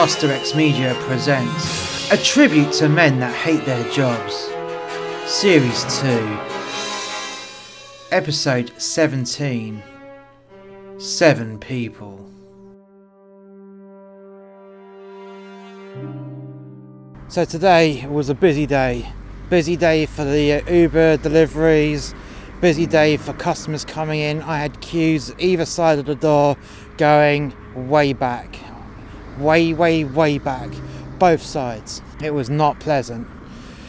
Muster X Media presents a tribute to men that hate their jobs. Series 2, Episode 17 Seven People. So today was a busy day. Busy day for the Uber deliveries, busy day for customers coming in. I had queues either side of the door going way back. Way, way, way back. Both sides. It was not pleasant.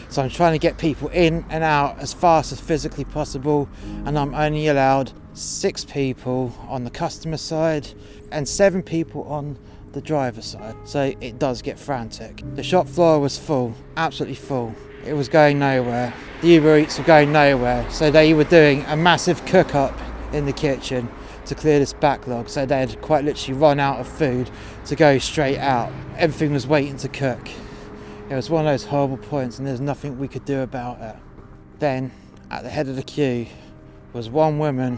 So I'm trying to get people in and out as fast as physically possible, and I'm only allowed six people on the customer side and seven people on the driver side. So it does get frantic. The shop floor was full, absolutely full. It was going nowhere. The Uber Eats were going nowhere. So they were doing a massive cook up in the kitchen to clear this backlog. So they had quite literally run out of food to go straight out. Everything was waiting to cook. It was one of those horrible points, and there's nothing we could do about it. Then, at the head of the queue, was one woman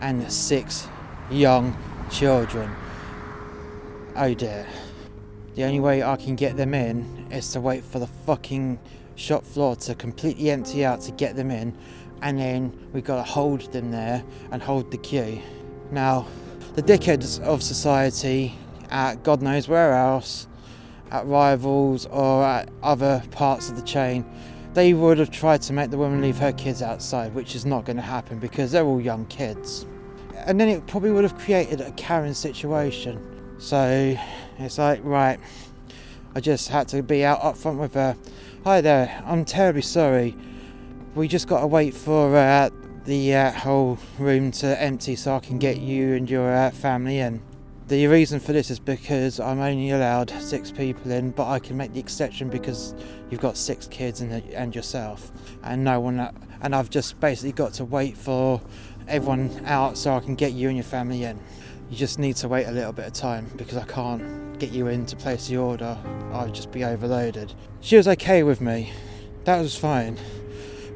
and six young children. Oh dear. The only way I can get them in is to wait for the fucking shop floor to completely empty out to get them in, and then we've gotta hold them there and hold the queue. Now, the dickheads of society, at God knows where else, at rivals or at other parts of the chain, they would have tried to make the woman leave her kids outside, which is not going to happen because they're all young kids. And then it probably would have created a Karen situation. So it's like, right, I just had to be out up front with her. Hi there, I'm terribly sorry. We just got to wait for uh, the uh, whole room to empty so I can get you and your uh, family in. The reason for this is because I'm only allowed six people in, but I can make the exception because you've got six kids and, and yourself, and no one. And I've just basically got to wait for everyone out so I can get you and your family in. You just need to wait a little bit of time because I can't get you in to place the order. I'd just be overloaded. She was okay with me. That was fine.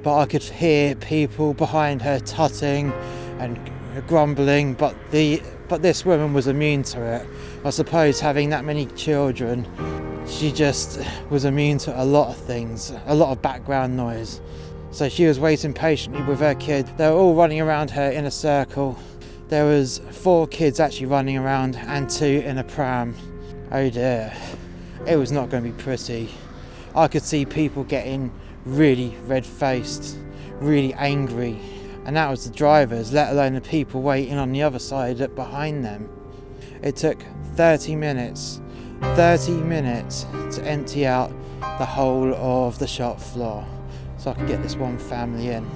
But I could hear people behind her tutting and grumbling, but the but this woman was immune to it. I suppose having that many children, she just was immune to a lot of things, a lot of background noise. So she was waiting patiently with her kid. They were all running around her in a circle. There was four kids actually running around and two in a pram. Oh dear. It was not going to be pretty. I could see people getting really red-faced, really angry and that was the drivers, let alone the people waiting on the other side behind them. It took 30 minutes, 30 minutes to empty out the whole of the shop floor so I could get this one family in.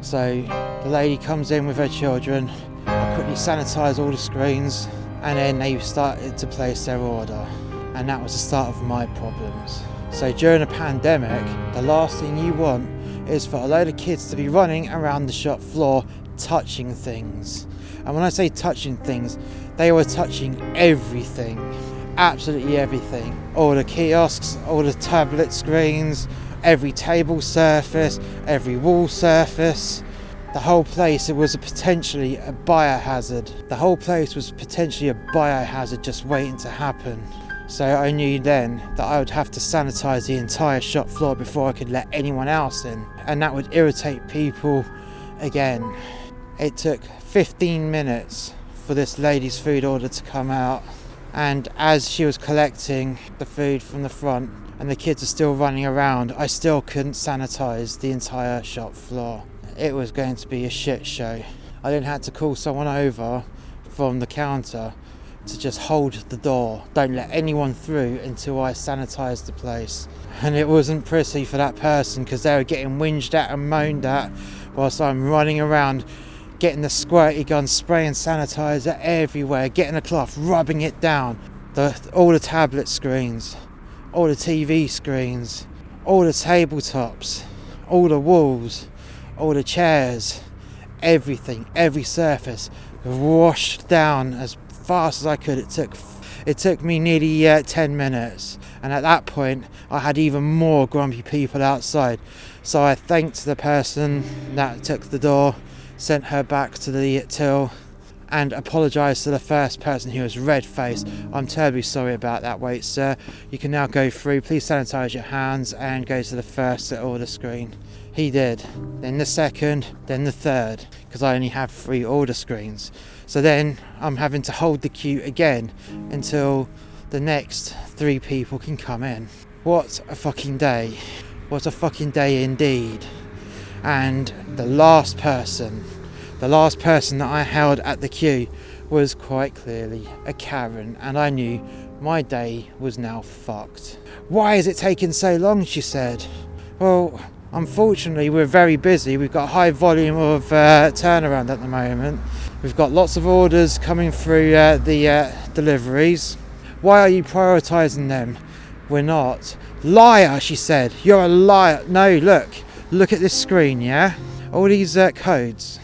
So the lady comes in with her children, I quickly sanitize all the screens, and then they started to place their order. And that was the start of my problems. So during a pandemic, the last thing you want is for a load of kids to be running around the shop floor touching things. And when I say touching things, they were touching everything. Absolutely everything. All the kiosks, all the tablet screens, every table surface, every wall surface. The whole place, it was a potentially a biohazard. The whole place was potentially a biohazard just waiting to happen. So I knew then that I would have to sanitize the entire shop floor before I could let anyone else in, and that would irritate people again. It took 15 minutes for this lady's food order to come out, and as she was collecting the food from the front and the kids are still running around, I still couldn't sanitize the entire shop floor. It was going to be a shit show. I then had to call someone over from the counter to just hold the door. Don't let anyone through until I sanitise the place. And it wasn't pretty for that person because they were getting whinged at and moaned at whilst I'm running around getting the squirty gun, spraying sanitizer everywhere, getting a cloth, rubbing it down. The, all the tablet screens, all the TV screens, all the tabletops, all the walls, all the chairs, everything, every surface washed down as fast as I could. It took it took me nearly uh, 10 minutes, and at that point, I had even more grumpy people outside. So I thanked the person that took the door, sent her back to the till, and apologised to the first person who was red faced. I'm terribly sorry about that. Wait, sir. You can now go through. Please sanitise your hands and go to the first order screen. He did. Then the second, then the third, because I only have three order screens. So then I'm having to hold the queue again until the next three people can come in. What a fucking day. What a fucking day indeed. And the last person, the last person that I held at the queue was quite clearly a Karen, and I knew my day was now fucked. Why is it taking so long? She said. Well, unfortunately, we're very busy. We've got a high volume of uh, turnaround at the moment. We've got lots of orders coming through uh, the uh, deliveries. Why are you prioritising them? We're not. Liar, she said. You're a liar. No, look. Look at this screen, yeah? All these uh, codes.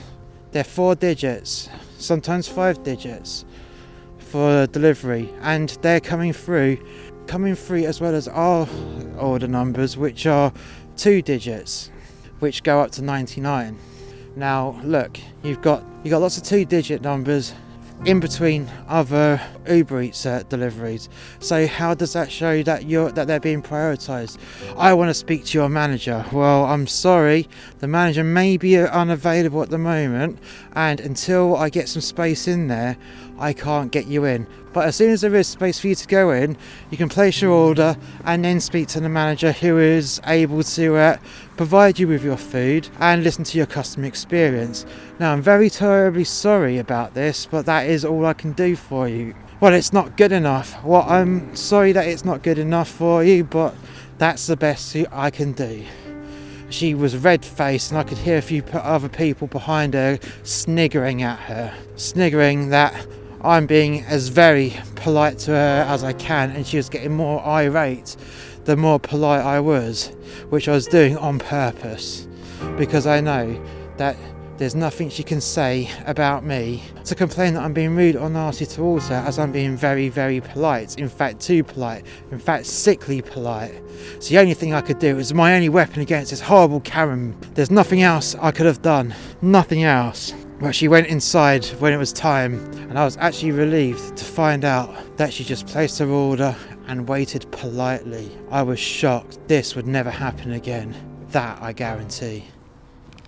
They're four digits, sometimes five digits for delivery, and they're coming through, coming through as well as our order numbers, which are two digits, which go up to 99. Now, look, you've got you've got lots of two-digit numbers in between other Uber Eats uh, deliveries. So how does that show that you're that they're being prioritised? I want to speak to your manager. Well, I'm sorry, the manager may be unavailable at the moment, and until I get some space in there, I can't get you in. But as soon as there is space for you to go in, you can place your order and then speak to the manager who is able to uh, provide you with your food and listen to your customer experience. Now, I'm very terribly sorry about this, but that is all I can do for you. Well, it's not good enough. Well, I'm sorry that it's not good enough for you, but that's the best I can do. She was red faced, and I could hear a few other people behind her sniggering at her, sniggering that I'm being as very polite to her as I can, and she was getting more irate the more polite I was, which I was doing on purpose because I know that there's nothing she can say about me to complain that I'm being rude or nasty towards her as I'm being very, very polite. In fact, too polite. In fact, sickly polite. So the only thing I could do is my only weapon against this horrible Karen. There's nothing else I could have done. Nothing else. But she went inside when it was time, and I was actually relieved to find out that she just placed her order and waited politely. I was shocked. This would never happen again. That I guarantee.